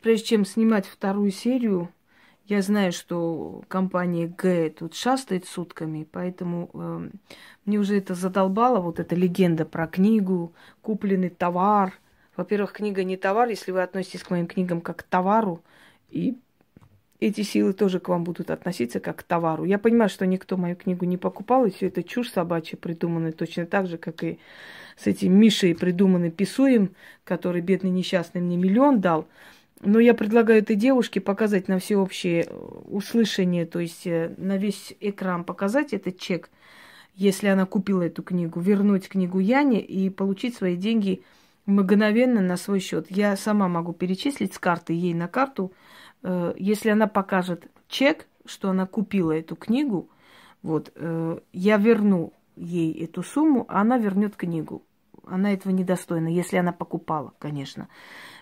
прежде чем снимать вторую серию, я знаю, что компания Г тут шастает сутками, поэтому э, мне уже это задолбало, вот эта легенда про книгу, купленный товар. Во-первых, книга не товар, если вы относитесь к моим книгам как к товару, и эти силы тоже к вам будут относиться как к товару. Я понимаю, что никто мою книгу не покупал, и все это чушь собачья придуманная, точно так же, как и с этим Мишей придуманный Писуем, который бедный несчастный мне миллион дал. Но я предлагаю этой девушке показать на всеобщее э, услышание, то есть э, на весь экран показать этот чек, если она купила эту книгу, вернуть книгу Яне и получить свои деньги мгновенно на свой счет. Я сама могу перечислить с карты ей на карту, э, если она покажет чек, что она купила эту книгу, вот, я верну ей эту сумму, а она вернет книгу. Она этого недостойна, если она покупала, конечно.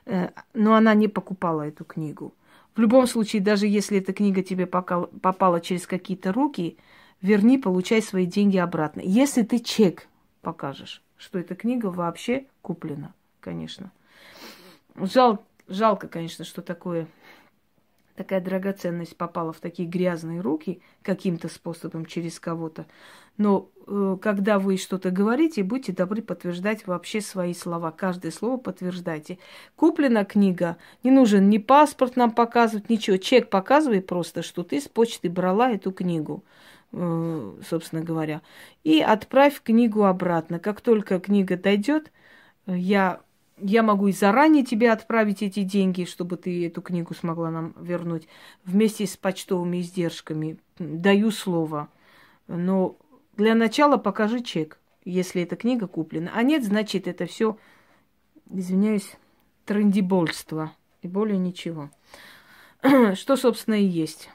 Э, но она не покупала эту книгу. В любом случае, даже если эта книга тебе попала через какие-то руки, верни, получай свои деньги обратно. Если ты чек покажешь, что эта книга вообще куплена, конечно. Жал, жалко, конечно, что такое такая драгоценность попала в такие грязные руки каким-то способом через кого-то. Но э, когда вы что-то говорите, будьте добры подтверждать вообще свои слова. Каждое слово подтверждайте. Куплена книга, не нужен ни паспорт нам показывать, ничего. Чек показывай просто, что ты с почты брала эту книгу, э, собственно говоря. И отправь книгу обратно. Как только книга дойдет, я я могу и заранее тебе отправить эти деньги, чтобы ты эту книгу смогла нам вернуть вместе с почтовыми издержками. Даю слово. Но для начала покажи чек, если эта книга куплена. А нет, значит, это все, извиняюсь, трендибольство. И более ничего. Что, собственно, и есть.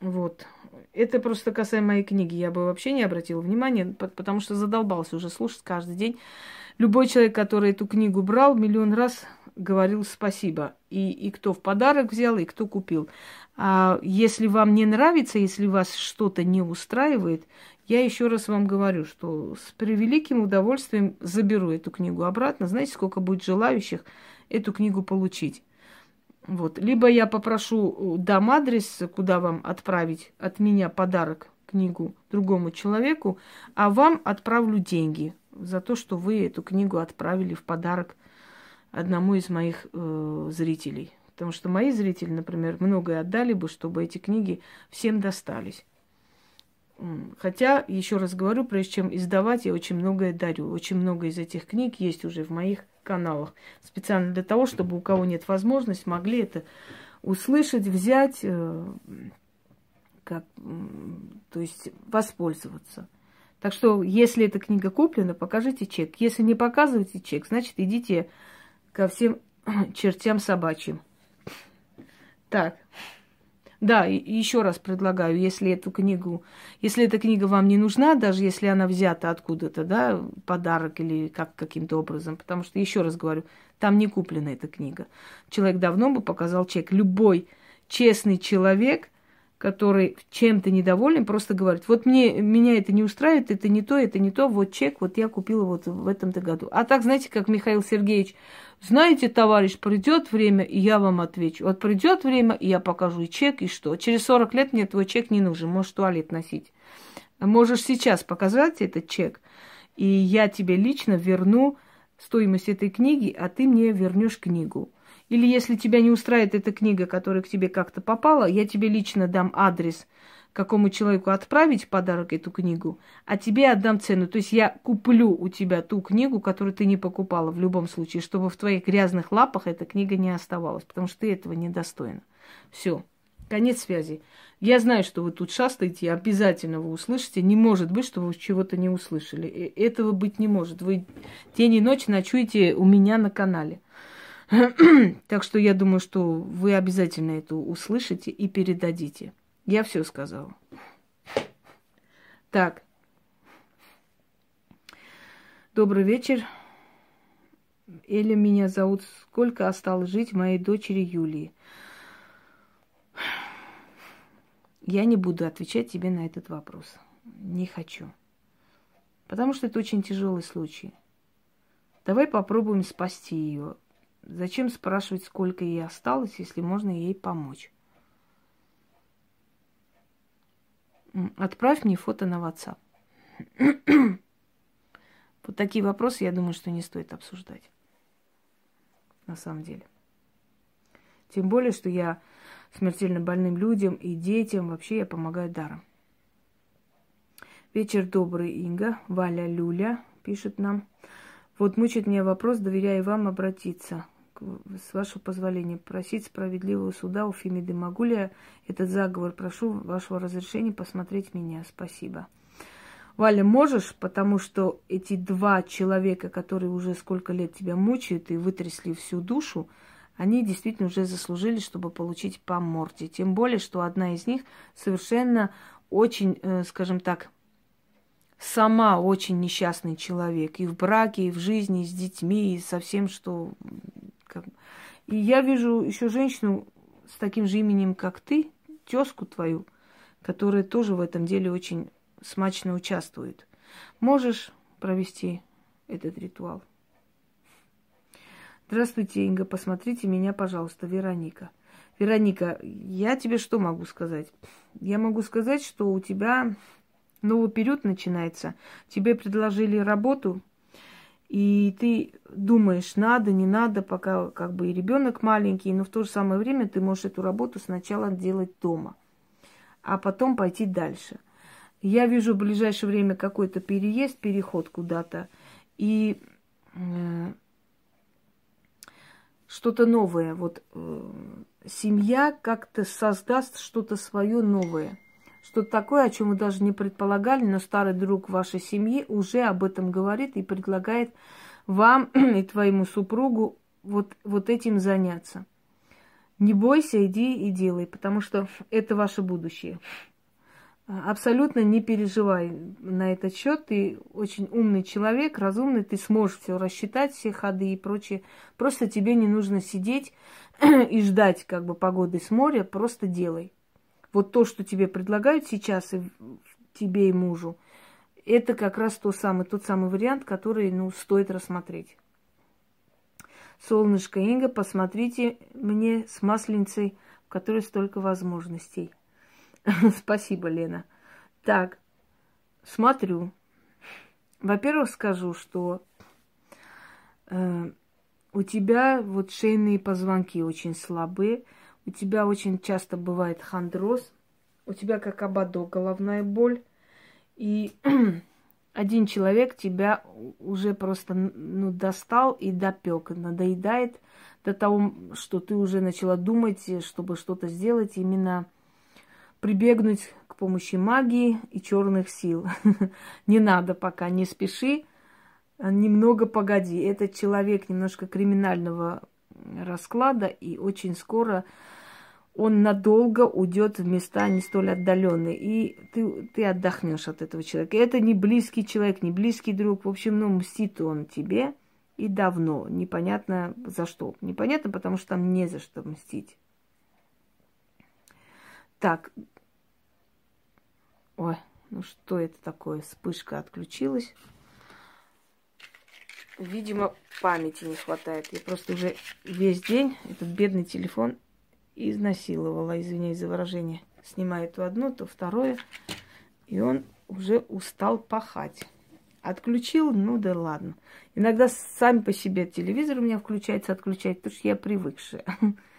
Вот. Это просто касаемо моей книги. Я бы вообще не обратила внимания, потому что задолбался уже слушать каждый день Любой человек, который эту книгу брал, миллион раз говорил спасибо. И, и кто в подарок взял, и кто купил. А если вам не нравится, если вас что-то не устраивает, я еще раз вам говорю, что с превеликим удовольствием заберу эту книгу обратно. Знаете, сколько будет желающих эту книгу получить? Вот. Либо я попрошу, дам адрес, куда вам отправить от меня подарок, книгу другому человеку, а вам отправлю деньги за то, что вы эту книгу отправили в подарок одному из моих э, зрителей. Потому что мои зрители, например, многое отдали бы, чтобы эти книги всем достались. Хотя, еще раз говорю, прежде чем издавать, я очень многое дарю. Очень много из этих книг есть уже в моих каналах. Специально для того, чтобы у кого нет возможности, могли это услышать, взять, э, как, то есть воспользоваться. Так что, если эта книга куплена, покажите чек. Если не показываете чек, значит, идите ко всем чертям собачьим. Так. Да, еще раз предлагаю, если эту книгу, если эта книга вам не нужна, даже если она взята откуда-то, да, подарок или как каким-то образом, потому что, еще раз говорю, там не куплена эта книга. Человек давно бы показал чек. Любой честный человек который чем-то недоволен, просто говорит, вот мне, меня это не устраивает, это не то, это не то, вот чек, вот я купила вот в этом-то году. А так, знаете, как Михаил Сергеевич, знаете, товарищ, придет время, и я вам отвечу. Вот придет время, и я покажу и чек, и что. Через 40 лет мне твой чек не нужен, можешь туалет носить. Можешь сейчас показать этот чек, и я тебе лично верну стоимость этой книги, а ты мне вернешь книгу. Или если тебя не устраивает эта книга, которая к тебе как-то попала, я тебе лично дам адрес, какому человеку отправить подарок эту книгу, а тебе отдам цену. То есть я куплю у тебя ту книгу, которую ты не покупала в любом случае, чтобы в твоих грязных лапах эта книга не оставалась, потому что ты этого недостойна. Все. Конец связи. Я знаю, что вы тут шастаете, обязательно вы услышите. Не может быть, что вы чего-то не услышали. Этого быть не может. Вы день и ночь ночуете у меня на канале. так что я думаю, что вы обязательно это услышите и передадите. Я все сказала. Так. Добрый вечер. Эля меня зовут. Сколько осталось жить моей дочери Юлии? Я не буду отвечать тебе на этот вопрос. Не хочу. Потому что это очень тяжелый случай. Давай попробуем спасти ее Зачем спрашивать, сколько ей осталось, если можно ей помочь? Отправь мне фото на WhatsApp. вот такие вопросы, я думаю, что не стоит обсуждать. На самом деле. Тем более, что я смертельно больным людям и детям вообще я помогаю даром. Вечер добрый, Инга. Валя Люля пишет нам. Вот мучает меня вопрос, доверяю вам обратиться. С вашего позволения, просить справедливого суда у Фемиды. Могу ли я этот заговор? Прошу вашего разрешения посмотреть меня. Спасибо. Валя, можешь, потому что эти два человека, которые уже сколько лет тебя мучают и вытрясли всю душу, они действительно уже заслужили, чтобы получить по морде. Тем более, что одна из них совершенно очень, э, скажем так, сама очень несчастный человек. И в браке, и в жизни, и с детьми, и со всем, что... И я вижу еще женщину с таким же именем, как ты, тезку твою, которая тоже в этом деле очень смачно участвует. Можешь провести этот ритуал? Здравствуйте, Инга, посмотрите меня, пожалуйста, Вероника. Вероника, я тебе что могу сказать? Я могу сказать, что у тебя новый период начинается. Тебе предложили работу, и ты думаешь, надо, не надо, пока как бы и ребенок маленький, но в то же самое время ты можешь эту работу сначала делать дома, а потом пойти дальше. Я вижу в ближайшее время какой-то переезд, переход куда-то, и э, что-то новое. Вот э, семья как-то создаст что-то свое новое. Что-то такое, о чем вы даже не предполагали, но старый друг вашей семьи уже об этом говорит и предлагает вам и твоему супругу вот, вот этим заняться. Не бойся, иди и делай, потому что это ваше будущее. Абсолютно не переживай на этот счет. Ты очень умный человек, разумный, ты сможешь все рассчитать, все ходы и прочее. Просто тебе не нужно сидеть и ждать как бы погоды с моря, просто делай. Вот то, что тебе предлагают сейчас и тебе и мужу, это как раз то самый, тот самый вариант, который, ну, стоит рассмотреть. Солнышко Инга, посмотрите мне с масленицей, в которой столько возможностей. Спасибо, Лена. Так, смотрю. Во-первых, скажу, что э, у тебя вот шейные позвонки очень слабые, у тебя очень часто бывает хондроз, у тебя как ободок головная боль, и один человек тебя уже просто ну, достал и допек, надоедает до того, что ты уже начала думать, чтобы что-то сделать именно прибегнуть к помощи магии и черных сил. не надо пока, не спеши, немного погоди. Этот человек немножко криминального расклада, и очень скоро он надолго уйдет в места не столь отдаленные, и ты, ты отдохнешь от этого человека. Это не близкий человек, не близкий друг. В общем, ну, мстит он тебе и давно. Непонятно за что. Непонятно, потому что там не за что мстить. Так, Ой, ну что это такое? Вспышка отключилась. Видимо, памяти не хватает. Я просто уже весь день этот бедный телефон изнасиловала, извиняюсь за выражение. Снимаю то одно, то второе. И он уже устал пахать. Отключил, ну да ладно. Иногда сами по себе телевизор у меня включается, отключает, потому что я привыкшая.